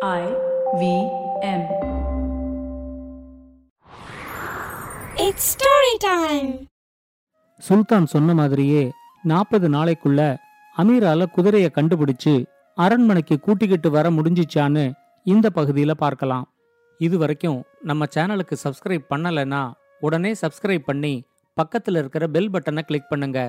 I V M. It's story time. சுல்தான் சொன்ன மாதிரியே நாற்பது நாளைக்குள்ள அமீரால குதிரைய கண்டுபிடிச்சு அரண்மனைக்கு கூட்டிக்கிட்டு வர முடிஞ்சிச்சான்னு இந்த பகுதியில பார்க்கலாம் இது வரைக்கும் நம்ம சேனலுக்கு சப்ஸ்கிரைப் பண்ணலைன்னா உடனே சப்ஸ்கிரைப் பண்ணி பக்கத்துல இருக்கிற பெல் பட்டனை கிளிக் பண்ணுங்க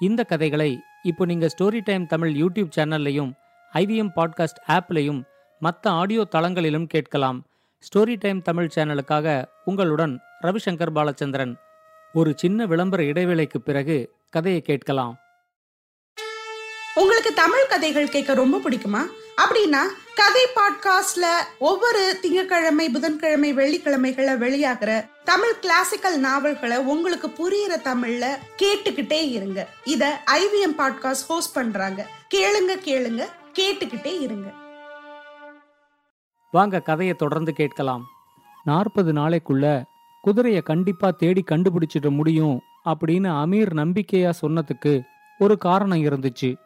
இந்த கதைகளை இப்போ நீங்க ஸ்டோரி டைம் தமிழ் யூடியூப் சேனல்லையும் ஐவிஎம் பாட்காஸ்ட் ஆப்லையும் மற்ற ஆடியோ தளங்களிலும் கேட்கலாம். ஸ்டோரி டைம் தமிழ் சேனலுக்காக உங்களுடன் ரவிசங்கர் பாலச்சந்திரன். ஒரு சின்ன விளம்பர இடைவேளைக்கு பிறகு கதையை கேட்கலாம். உங்களுக்கு தமிழ் கதைகள் கேட்க ரொம்ப பிடிக்குமா? அப்படின்னா கதை பாட்காஸ்ட்ல ஒவ்வொரு திங்கட்கிழமை புதன்கிழமை வெள்ளிக்கிழமைகள வெளியாகிற தமிழ் கிளாசிக்கல் நாவல்களை உங்களுக்கு புரியுற தமிழ்ல கேட்டுக்கிட்டே இருங்க. இத ஐவிஎம் பாட்காஸ்ட் ஹோஸ்ட் பண்றாங்க. கேளுங்க கேளுங்க கேட்டுக்கிட்டே இருங்க. வாங்க கதையை தொடர்ந்து கேட்கலாம். நாற்பது நாளைக்குள்ள குதிரையை கண்டிப்பா தேடி கண்டுபிடிச்சிட முடியும் அப்படின்னு அமீர் நம்பிக்கையா சொன்னதுக்கு ஒரு காரணம் இருந்துச்சு.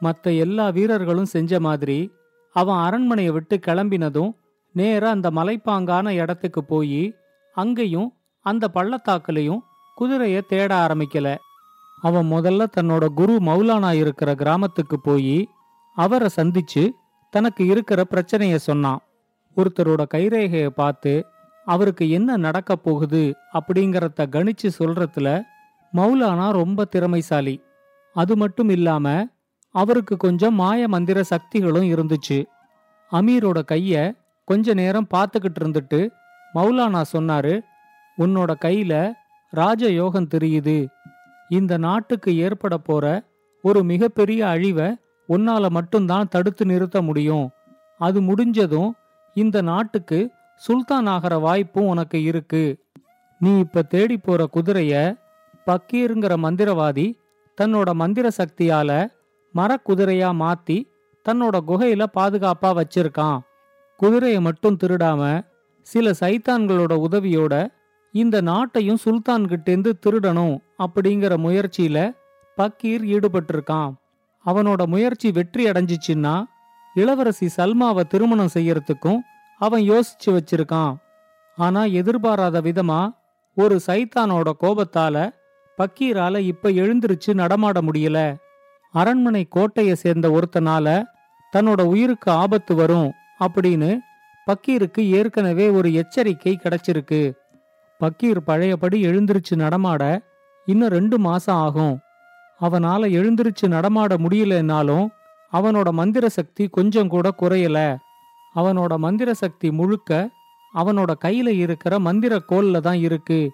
மற்ற எல்லா வீரர்களும் செஞ்ச மாதிரி அவன் அரண்மனையை விட்டு கிளம்பினதும் நேரா அந்த மலைப்பாங்கான இடத்துக்கு போய் அங்கேயும் அந்த பள்ளத்தாக்குலையும் குதிரையை தேட ஆரம்பிக்கல. அவன் முதல்ல தன்னோட குரு மௌலானா இருக்கிற கிராமத்துக்கு போய் அவரை சந்திச்சு தனக்கு இருக்கிற பிரச்சனைய சொன்னான். ஒருத்தரோட கைரேகையை பார்த்து அவருக்கு என்ன நடக்க போகுது? அப்படிங்கறத கணிச்சு சொல்றதுல மௌலானா ரொம்ப திறமைசாலி. அது மட்டும் இல்லாம அவருக்கு கொஞ்சம் மாய மந்திர சக்திகளும் இருந்துச்சு. அமீரோட கைய கொஞ்ச நேரம் பார்த்துக்கிட்டு இருந்துட்டு மௌலானா சொன்னாரு உன்னோட கையில ராஜயோகம் தெரியுது. இந்த நாட்டுக்கு ஏற்பட போற ஒரு மிகப்பெரிய அழிவை உன்னால மட்டும்தான் தடுத்து நிறுத்த முடியும். அது முடிஞ்சதும் இந்த நாட்டுக்கு சுல்தான் ஆகிற வாய்ப்பும் உனக்கு இருக்கு. நீ இப்ப தேடி போற குதிரைய பக்கீருங்கிற மந்திரவாதி தன்னோட மந்திர சக்தியால மரக்குதிரையா மாத்தி தன்னோட குகையில பாதுகாப்பா வச்சிருக்கான். குதிரையை மட்டும் திருடாம சில சைத்தான்களோட உதவியோட இந்த நாட்டையும் சுல்தான் கிட்டேந்து திருடணும் அப்படிங்கிற முயற்சியில பக்கீர் ஈடுபட்டிருக்கான். அவனோட முயற்சி வெற்றி அடைஞ்சிச்சுன்னா இளவரசி சல்மாவை திருமணம் செய்யறதுக்கும் அவன் யோசிச்சு வச்சிருக்கான். ஆனா எதிர்பாராத விதமா ஒரு சைத்தானோட கோபத்தால பக்கீரால இப்ப எழுந்திருச்சு நடமாட முடியல. அரண்மனை கோட்டையை சேர்ந்த ஒருத்தனால தன்னோட உயிருக்கு ஆபத்து வரும் அப்படின்னு பக்கீருக்கு ஏற்கனவே ஒரு எச்சரிக்கை கிடைச்சிருக்கு. பக்கீர் பழையபடி எழுந்திருச்சு நடமாட இன்னும் ரெண்டு மாசம் ஆகும். அவனால எழுந்திருச்சு நடமாட முடியலனாலும் அவனோட மந்திர சக்தி கொஞ்சம் கூட குறையல. அவனோட மந்திர சக்தி முழுக்க அவனோட கையில இருக்கிற மந்திர கோல்ல தான் இருக்கு.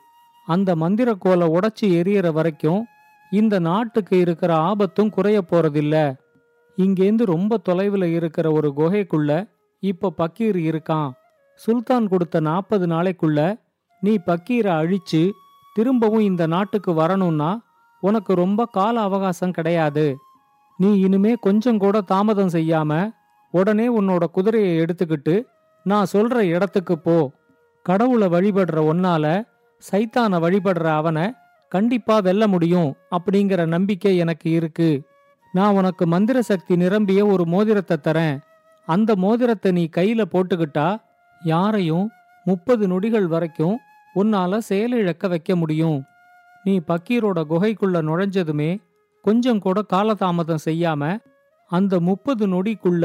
அந்த மந்திர கோலை உடைச்சி எரியற வரைக்கும் இந்த நாட்டுக்கு இருக்கிற ஆபத்தும் குறைய போறதில்ல. இங்கேந்து ரொம்ப தொலைவில் இருக்கிற ஒரு குகைக்குள்ள இப்ப பக்கீர் இருக்கான். சுல்தான் கொடுத்த நாற்பது நாளைக்குள்ள நீ பக்கீரை அழிச்சு திரும்பவும் இந்த நாட்டுக்கு வரணும்னா உனக்கு ரொம்ப கால அவகாசம் கிடையாது. நீ இனிமே கொஞ்சம் கூட தாமதம் செய்யாம உடனே உன்னோட குதிரையை எடுத்துக்கிட்டு நான் சொல்ற இடத்துக்கு போ. கடவுளை வழிபடுற ஒன்னால சைத்தான வழிபடுற அவனை கண்டிப்பா வெல்ல முடியும் அப்படிங்கிற நம்பிக்கை எனக்கு இருக்கு. நான் உனக்கு மந்திர சக்தி நிரம்பிய ஒரு மோதிரத்தை தரேன். அந்த மோதிரத்தை நீ கையில போட்டுக்கிட்டா யாரையும் முப்பது நொடிகள் வரைக்கும் உன்னால செயலிழக்க வைக்க முடியும். நீ பக்கீரோட குகைக்குள்ள நுழைஞ்சதுமே கொஞ்சம் கூட காலதாமதம் செய்யாம அந்த முப்பது நொடிக்குள்ள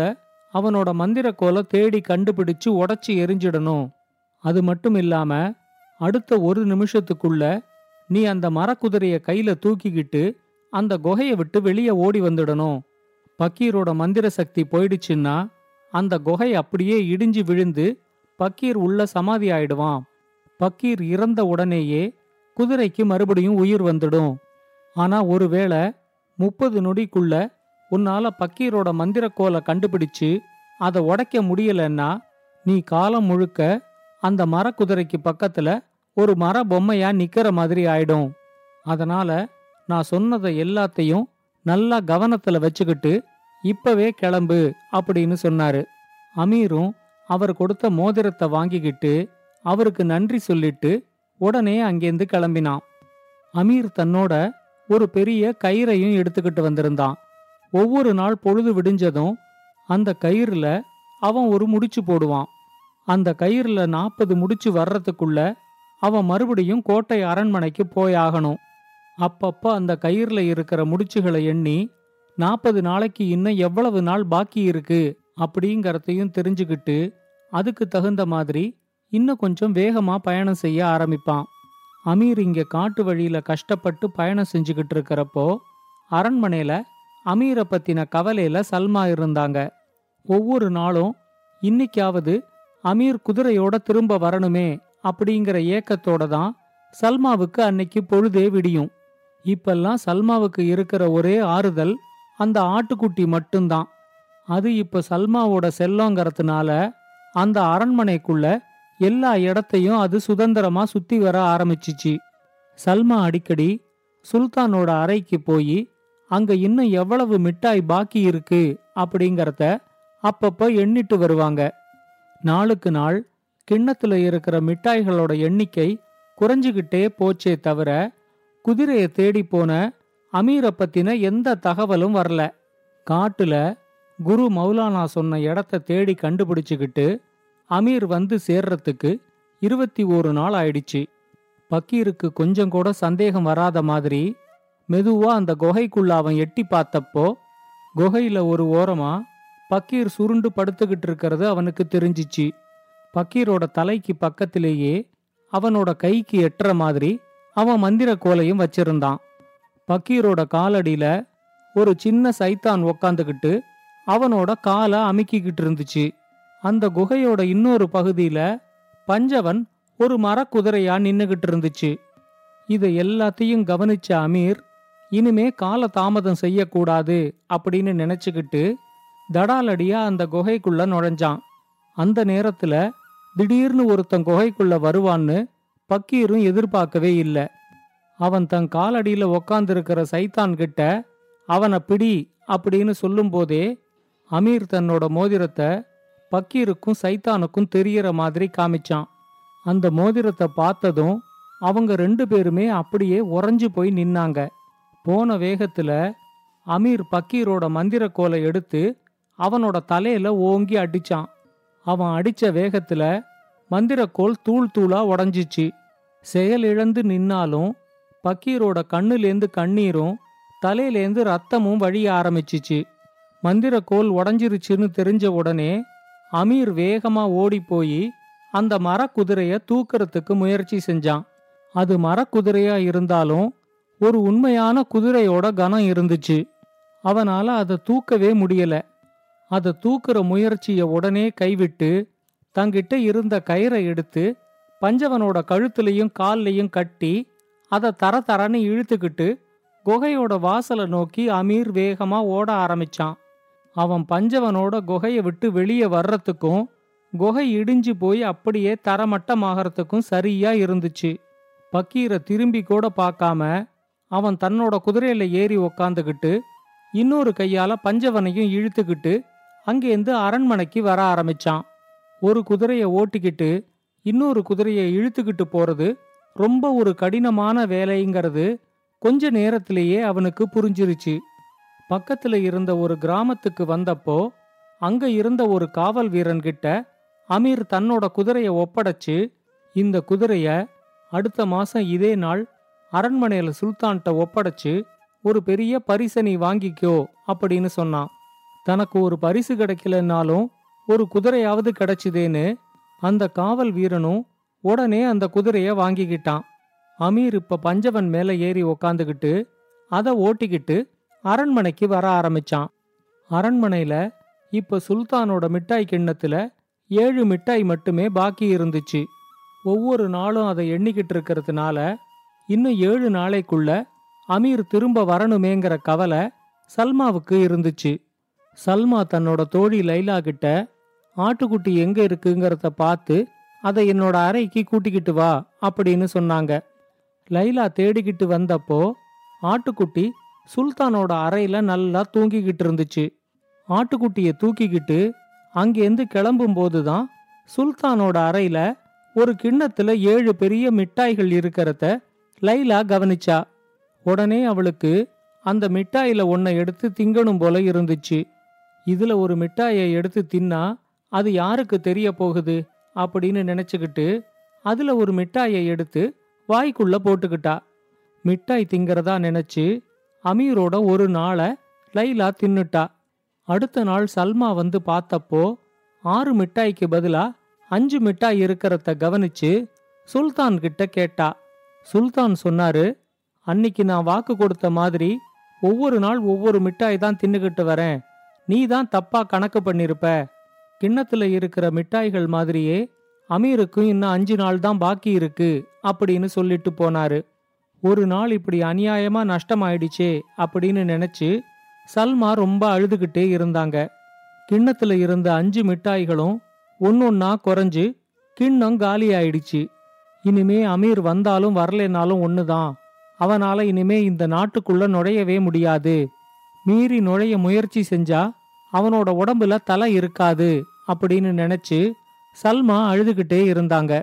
அவனோட மந்திர கோலை தேடி கண்டுபிடிச்சு உடச்சி எரிஞ்சிடணும். அது மட்டும் இல்லாம அடுத்த ஒரு நிமிஷத்துக்குள்ள நீ அந்த மரக்குதிரைய கையில தூக்கிக்கிட்டு அந்த குகையை விட்டு வெளியே ஓடி வந்துடணும். பக்கீரோட மந்திர சக்தி போயிடுச்சுன்னா அந்த குகை அப்படியே இடிஞ்சு விழுந்து பக்கீர் உள்ள சமாதி ஆயிடுவான். பக்கீர் இறந்த உடனேயே குதிரைக்கு மறுபடியும் உயிர் வந்துடும். ஆனா ஒருவேளை முப்பது நொடிக்குள்ள உன்னால பக்கீரோட மந்திரக்கோலை கண்டுபிடிச்சு அதை உடைக்க முடியலன்னா நீ காலம் முழுக்க அந்த மரக்குதிரைக்கு பக்கத்துல ஒரு மர பொம்மையா நிக்கிற மாதிரி ஆயிடும். அதனால நான் சொன்னதை எல்லாத்தையும் நல்லா கவனத்துல வச்சுக்கிட்டு இப்பவே கிளம்பு அப்படின்னு சொன்னாரு. அமீரும் அவர் கொடுத்த மோதிரத்தை வாங்கிக்கிட்டு அவருக்கு நன்றி சொல்லிட்டு உடனே அங்கேருந்து கிளம்பினான். அமீர் தன்னோட ஒரு பெரிய கயிறையும் எடுத்துக்கிட்டு வந்திருந்தான். ஒவ்வொரு நாள் பொழுது விடிஞ்சதும் அந்த கயிறுல அவன் ஒரு முடிச்சு போடுவான். அந்த கயிறுல நாற்பது முடிச்சு வர்றதுக்குள்ள அவன் மறுபடியும் கோட்டை அரண்மனைக்கு போயாகணும் அப்பப்ப அந்த கயிறுல இருக்கிற முடிச்சுகளை எண்ணி நாற்பது நாளைக்கு இன்னும் எவ்வளவு நாள் பாக்கி இருக்கு? அப்படிங்கிறதையும் தெரிஞ்சுக்கிட்டு அதுக்கு தகுந்த மாதிரி இன்னும் கொஞ்சம் வேகமா பயணம் செய்ய ஆரம்பிப்பான். அமீர் இங்க காட்டு வழியில கஷ்டப்பட்டு பயணம் செஞ்சுக்கிட்டு இருக்கிறப்போ அரண்மனையில அமீரை பத்தின கவலையில சல்மா இருந்தாங்க. ஒவ்வொரு நாளும் இன்னைக்காவது அமீர் குதிரையோட திரும்ப வரணுமே அப்படிங்கிற ஏக்கத்தோட தான் சல்மாவுக்கு அன்னைக்கு பொழுதே விடியும். இப்பெல்லாம் சல்மாவுக்கு இருக்கிற ஒரே ஆறுதல் அந்த ஆட்டுக்குட்டி மட்டும்தான். அது இப்ப சல்மாவோட செல்லங்கிறதுனால அந்த அரண்மனைக்குள்ள எல்லா இடத்தையும் அது சுதந்திரமா சுத்தி வர ஆரம்பிச்சிச்சு. சல்மா அடிக்கடி சுல்தானோட அறைக்கு போய் அங்க இன்னும் எவ்வளவு மிட்டாய் பாக்கி இருக்கு அப்படிங்கறத அப்பப்ப எண்ணிட்டு வருவாங்க. நாளுக்கு நாள் கிண்ணத்துல இருக்கிற மிட்டாய்களோட எண்ணிக்கை குறைஞ்சுகிட்டே போச்சே தவிர குதிரையை தேடி போன அமீரை பத்தின எந்த தகவலும் வரல. காட்டுல குரு மௌலானா சொன்ன இடத்த தேடி கண்டுபிடிச்சுக்கிட்டு அமீர் வந்து சேர்றதுக்கு இருபத்தி ஒரு நாள் ஆயிடுச்சு. பக்கீருக்கு கொஞ்சம் கூட சந்தேகம் வராத மாதிரி மெதுவா அந்த குகைக்குள்ள அவன் எட்டி பார்த்தப்போ குகையில ஒரு ஓரமா பக்கீர் சுருண்டு படுத்துக்கிட்டு இருக்கிறது அவனுக்கு தெரிஞ்சிச்சு. பக்கீரோட தலைக்கு பக்கத்திலேயே அவனோட கைக்கு எட்டுற மாதிரி அவன் மந்திர கோலையும் வச்சிருந்தான். பக்கீரோட காலடியில ஒரு சின்ன சைத்தான் உக்காந்துக்கிட்டு அவனோட காலை அமுக்கிக்கிட்டு இருந்துச்சு. அந்த குகையோட இன்னொரு பகுதியில பஞ்சவன் ஒரு மரக்குதிரையா நின்னுகிட்டு இருந்துச்சு. இதை எல்லாத்தையும் கவனிச்ச அமீர் இனிமே கால தாமதம் செய்யக்கூடாது அப்படின்னு நினைச்சுக்கிட்டு தடாலடியா அந்த குகைக்குள்ள நுழைஞ்சான். அந்த நேரத்துல திடீர்னு ஒருத்தன் குகைக்குள்ள வருவான்னு பக்கீரும் எதிர்பார்க்கவே இல்லை. அவன் தன் காலடியில உக்காந்துருக்கிற சைத்தான் கிட்ட அவனை பிடி அப்படின்னு சொல்லும்போதே அமீர் தன்னோட மோதிரத்தை பக்கீருக்கும் சைத்தானுக்கும் தெரியற மாதிரி காமிச்சான். அந்த மோதிரத்தை பார்த்ததும் அவங்க ரெண்டு பேருமே அப்படியே உறைஞ்சு போய் நின்னாங்க. போன வேகத்துல அமீர் பக்கீரோட மந்திர கோலை எடுத்து அவனோட தலையில ஓங்கி அடிச்சான். அவன் அடிச்ச வேகத்துல மந்திரக்கோல் தூள் தூளா உடஞ்சிச்சு. செயலிழந்து நின்னாலும் பக்கீரோட கண்ணுலேந்து கண்ணீரும் தலையிலேந்து ரத்தமும் வழிய ஆரம்பிச்சிச்சு. மந்திரக்கோல் உடஞ்சிருச்சுன்னு தெரிஞ்ச உடனே அமீர் வேகமா ஓடி போய் அந்த மரக்குதிரைய தூக்கறதுக்கு முயற்சி செஞ்சான். அது மரக்குதிரையா இருந்தாலும் ஒரு உண்மையான குதிரையோட கனம் இருந்துச்சு. அவனால அதை தூக்கவே முடியல. அதை தூக்குற முயற்சிய உடனே கைவிட்டு தங்கிட்ட இருந்த கயிறை எடுத்து பஞ்சவனோட கழுத்துலையும் கால்லையும் கட்டி அதை தர தரன்னு இழுத்துக்கிட்டு குகையோட வாசலை நோக்கி அமீர் வேகமா ஓட ஆரம்பிச்சான். அவன் பஞ்சவனோட குகையை விட்டு வெளியே வர்றதுக்கும் குகை இடிஞ்சு போய் அப்படியே தரமட்டமாகறதுக்கும் சரியா இருந்துச்சு. பக்கீரை திரும்பி கூட பார்க்காம அவன் தன்னோட குதிரையில ஏறி உக்காந்துக்கிட்டு இன்னொரு கையால பஞ்சவனையும் இழுத்துக்கிட்டு அங்கேருந்து அரண்மனைக்கு வர ஆரம்பிச்சான். ஒரு குதிரையை ஓட்டிக்கிட்டு இன்னொரு குதிரையை இழுத்துக்கிட்டு போறது ரொம்ப ஒரு கடினமான வேலைங்கிறது கொஞ்ச நேரத்திலேயே அவனுக்கு புரிஞ்சிருச்சு. பக்கத்துல இருந்த ஒரு கிராமத்துக்கு வந்தப்போ அங்க இருந்த ஒரு காவல் வீரன் கிட்ட அமீர் தன்னோட குதிரையை ஒப்படைச்சு இந்த குதிரைய அடுத்த மாசம் இதே நாள் அரண்மனையில சுல்தான்கிட்ட ஒப்படைச்சு ஒரு பெரிய பரிசை நீ வாங்கிக்கோ அப்படின்னு சொன்னான். தனக்கு ஒரு பரிசு கிடைக்கலனாலும் ஒரு குதிரையாவது கிடைச்சுதேன்னு அந்த காவல் வீரனும் உடனே அந்த குதிரைய வாங்கிக்கிட்டான். அமீர் இப்ப பஞ்சவன் மேல ஏறி உக்காந்துக்கிட்டு அதை ஓட்டிக்கிட்டு அரண்மனைக்கு வர ஆரம்பிச்சான். அரண்மனையில இப்ப சுல்தானோட மிட்டாய் கிண்ணத்துல ஏழு மிட்டாய் மட்டுமே பாக்கி இருந்துச்சு. ஒவ்வொரு நாளும் அதை எண்ணிக்கிட்டு இருக்கிறதுனால இன்னும் ஏழு நாளைக்குள்ள அமீர் திரும்ப வரணுமேங்கிற கவலை சல்மாவுக்கு இருந்துச்சு. சல்மா தன்னோட தோழி லைலா கிட்ட ஆட்டுக்குட்டி எங்க இருக்குங்கிறத பார்த்து அதை என்னோட அறைக்கு கூட்டிக்கிட்டு வா அப்படின்னு சொன்னாங்க. லைலா தேடிக்கிட்டு வந்தப்போ ஆட்டுக்குட்டி சுல்தானோட அறையில நல்லா தூங்கிக்கிட்டு இருந்துச்சு. ஆட்டுக்குட்டிய தூக்கிக்கிட்டு அங்கேருந்து கிளம்பும்போது தான் சுல்தானோட அறையில ஒரு கிண்ணத்துல ஏழு பெரிய மிட்டாய்கள் இருக்கிறத லைலா கவனிச்சா. உடனே அவளுக்கு அந்த மிட்டாயில ஒன்னை எடுத்து திங்கணும் போல இருந்துச்சு. இதுல ஒரு மிட்டாயை எடுத்து தின்னா அது யாருக்கு தெரிய போகுது? அப்படின்னு நினைச்சுக்கிட்டு அதுல ஒரு மிட்டாயை எடுத்து வாய்க்குள்ள போட்டுக்கிட்டா. மிட்டாய் திங்கிறதா நினைச்சு அமீரோட ஒரு நாளை லைலா தின்னுட்டா. அடுத்த நாள் சல்மா வந்து பார்த்தப்போ ஆறு மிட்டாய்க்கு பதிலா அஞ்சு மிட்டாய் இருக்கிறத கவனிச்சு சுல்தான் கிட்ட கேட்டா. சுல்தான் சொன்னாரு அன்னிக்கு நான் வாக்கு கொடுத்த மாதிரி ஒவ்வொரு நாள் ஒவ்வொரு மிட்டாய் தான் தின்னுகிட்டு வரேன். நீ தான் தப்பா கணக்கு பண்ணிருப்ப. கிண்ணத்துல இருக்கிற மிட்டாய்கள் மாதிரியே அமீருக்கும் இன்னும் அஞ்சு நாள் தான் பாக்கி இருக்கு அப்படின்னு சொல்லிட்டு போனாரு. ஒரு நாள் இப்படி அநியாயமா நஷ்டமாயிடுச்சே அப்படின்னு நினைச்சு சல்மா ரொம்ப அழுதுகிட்டே இருந்தாங்க. கிண்ணத்துல இருந்த அஞ்சு மிட்டாய்களும் ஒன்னொன்னா குறைஞ்சு கிண்ணம் காலி ஆயிடுச்சு இனிமே அமீர் வந்தாலும் வரலைனாலும் ஒண்ணுதான். அவனால இனிமே இந்த நாட்டுக்குள்ள நுழையவே முடியாது. மீறி நுழைய முயற்சி செஞ்சா அவனோட உடம்புல தலை இருக்காது அப்படின்னு நினைச்சு சல்மா அழுதுகிட்டே இருந்தாங்க.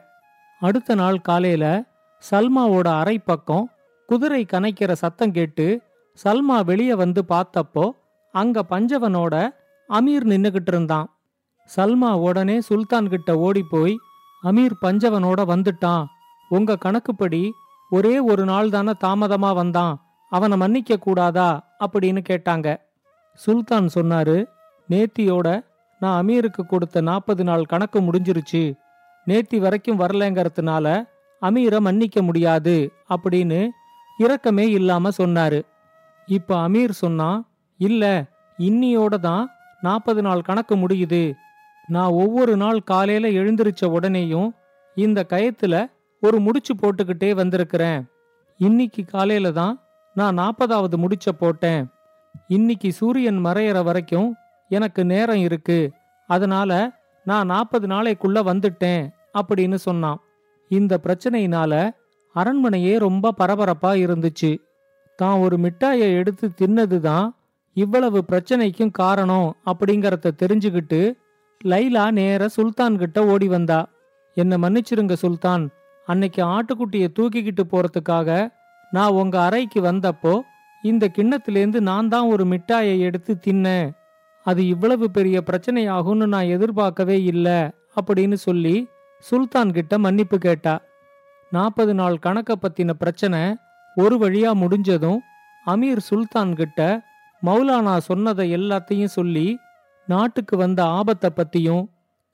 அடுத்த நாள் காலையில சல்மாவோட அறை பக்கம் குதிரை கனைக்கிற சத்தம் கேட்டு சல்மா வெளியே வந்து பார்த்தப்போ அங்க பஞ்சவனோட அமீர் நின்னுகிட்டு இருந்தான். சல்மா உடனே சுல்தான் கிட்ட ஓடி போய் அமீர் பஞ்சவனோட வந்துட்டான். உங்க கணக்குப்படி ஒரே ஒரு நாள் தானே தாமதமா வந்தான். அவனை மன்னிக்க கூடாதா? அப்படின்னு கேட்டாங்க. சுல்தான் சொன்னாரு நேத்தியோட நான் அமீருக்கு கொடுத்த நாற்பது நாள் கணக்கு முடிஞ்சிருச்சு. நேத்தி வரைக்கும் வரலங்கிறதுனால அமீரை மன்னிக்க முடியாது அப்படின்னு இரக்கமே இல்லாம சொன்னாரு. இப்ப அமீர் சொன்னா இல்ல இன்னியோட தான் நாற்பது நாள் கணக்கு முடியுது. நான் ஒவ்வொரு நாள் காலையில எழுந்திருச்ச உடனேயும் இந்த கயத்துல ஒரு முடிச்சு போட்டுக்கிட்டே வந்திருக்கிறேன். இன்னைக்கு காலையில தான் நான் நாற்பதாவது முடிச்ச போட்டேன். இன்னைக்கு சூரியன் மறையிற வரைக்கும் எனக்கு நேரம் இருக்கு. அதனால நான் நாற்பது நாளைக்குள்ள வந்துட்டேன் அப்படின்னு சொன்னான். இந்த பிரச்சனையினால அரண்மனையே ரொம்ப பரபரப்பா இருந்துச்சு. தான் ஒரு மிட்டாயை எடுத்து தின்னதுதான் இவ்வளவு பிரச்சனைக்கும் காரணம் அப்படிங்கறத தெரிஞ்சுக்கிட்டு லைலா நேர சுல்தான் கிட்ட ஓடி வந்தா. என்ன மன்னிச்சிருங்க சுல்தான். அன்னைக்கு ஆட்டுக்குட்டிய தூக்கிக்கிட்டு போறதுக்காக நான் உங்க அறைக்கு வந்தப்போ இந்த கிண்ணத்திலேருந்து நான் தான் ஒரு மிட்டாயை எடுத்து தின்னேன். அது இவ்வளவு பெரிய பிரச்சனையாகும்னு நான் எதிர்பார்க்கவே இல்லை அப்படின்னு சொல்லி சுல்தான் கிட்ட மன்னிப்பு கேட்டா. நாற்பது நாள் கணக்க பத்தின பிரச்சனை ஒரு வழியா முடிஞ்சதும் அமீர் சுல்தான் கிட்ட மௌலானா சொன்னதை எல்லாத்தையும் சொல்லி நாட்டுக்கு வந்த ஆபத்தை பத்தியும்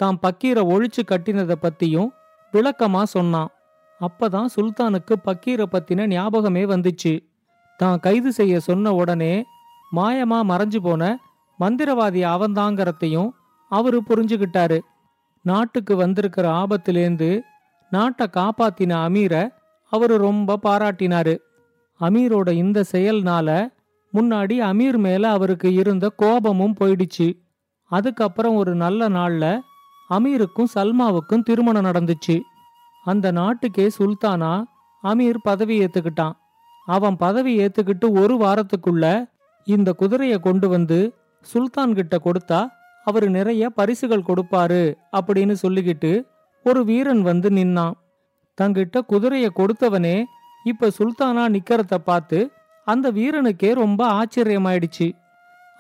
தான் பக்கீரை ஒழிச்சு கட்டினதை பத்தியும் விளக்கமா சொன்னான். அப்பதான் சுல்தானுக்கு பக்கீரை பத்தின ஞாபகமே வந்துச்சு. தான் கைது செய்ய சொன்ன உடனே மாயமா மறைஞ்சு போன மந்திரவாதி அவன்தாங்கிறதையும் அவரு புரிஞ்சுகிட்டாரு. நாட்டுக்கு வந்திருக்கிற ஆபத்திலேந்து நாட்டை காப்பாத்தின அமீரை அவரு ரொம்ப பாராட்டினாரு. அமீரோட இந்த செயல்னால முன்னாடி அமீர் மேல அவருக்கு இருந்த கோபமும் போயிடுச்சு. அதுக்கப்புறம் ஒரு நல்ல நாள்ல அமீருக்கும் சல்மாவுக்கும் திருமணம் நடந்துச்சு. அந்த நாட்டுக்கே சுல்தானா அமீர் பதவி ஏத்துக்கிட்டான். அவன் பதவி ஏத்துக்கிட்டு ஒரு வாரத்துக்குள்ள இந்த குதிரையை கொண்டு வந்து சுல்தான் கிட்ட கொடுத்தா அவர் நிறைய பரிசுகள் கொடுப்பாரு அப்படின்னு சொல்லிக்கிட்டு ஒரு வீரன் வந்து நின்னான். தங்கிட்ட குதிரையை கொடுத்தவனே இப்ப சுல்தானா நிக்கிறத பார்த்து அந்த வீரனுக்கே ரொம்ப ஆச்சரியமாயிடுச்சு.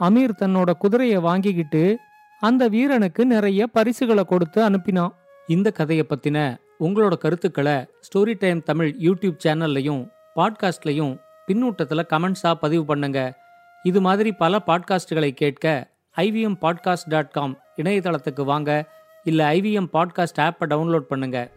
அமீர் தன்னோட குதிரைய வாங்கிக்கிட்டு அந்த வீரனுக்கு நிறைய பரிசுகளை கொடுத்து அனுப்பினான். இந்த கதையை பத்தின உங்களோட கருத்துக்களை ஸ்டோரி டைம் தமிழ் யூடியூப் சேனல்லையும் பாட்காஸ்ட்லையும் பின்னூட்டத்துல கமெண்ட்ஸா பதிவு பண்ணுங்க. இது மாதிரி பல பாட்காஸ்டுகளை கேட்க ஐவிஎம் பாட்காஸ்ட் டாட் காம் இணையதளத்துக்கு வாங்க. இல்ல ஐவிஎம் பாட்காஸ்ட் ஆப்பை டவுன்லோட் பண்ணுங்க.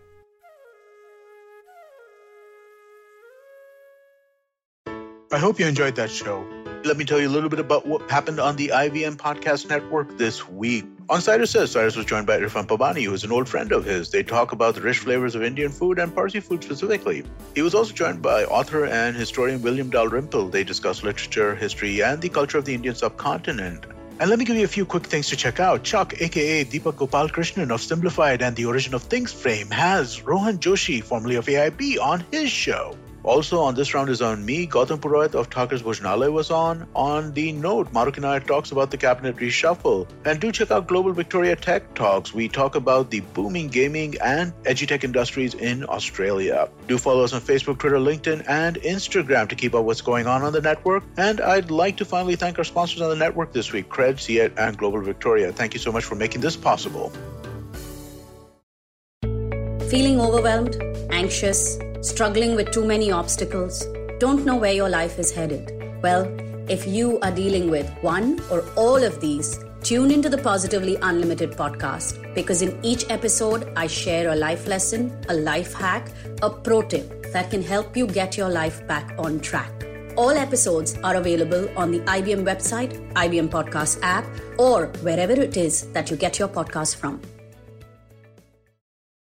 I hope you enjoyed that show. Let me tell you a little bit about what happened on the IVM Podcast Network this week. On Cyrus Says, Cyrus was joined by Irfan Pabani, who is an old friend of his. They talk about the rich flavors of Indian food and Parsi food specifically. He was also joined by author and historian William Dalrymple. They discuss literature, history, and the culture of the Indian subcontinent. And let me give you a few quick things to check out. Chuck, aka Deepak Gopal Krishnan of Simplified and the Origin of Things frame, has Rohan Joshi, formerly of AIB, on his show. Also on this round is on me, Gautam Purohit of Talkers Bhojnalaya was on. On the note, Maruk and I talks about the cabinet reshuffle. And do check out Global Victoria Tech Talks. We talk about the booming gaming and edutech industries in Australia. Do follow us on Facebook, Twitter, LinkedIn, and Instagram to keep up what's going on on the network. And I'd like to finally thank our sponsors on the network this week, Cred, Ciet, and Global Victoria. Thank you so much for making this possible. Feeling overwhelmed, anxious, struggling with too many obstacles, don't know where your life is headed? Well, if you are dealing with one or all of these, tune into the Positively Unlimited podcast because in each episode, I share a life lesson, a life hack, a pro tip that can help you get your life back on track. All episodes are available on the IBM website, IBM Podcast app, or wherever it is that you get your podcast from.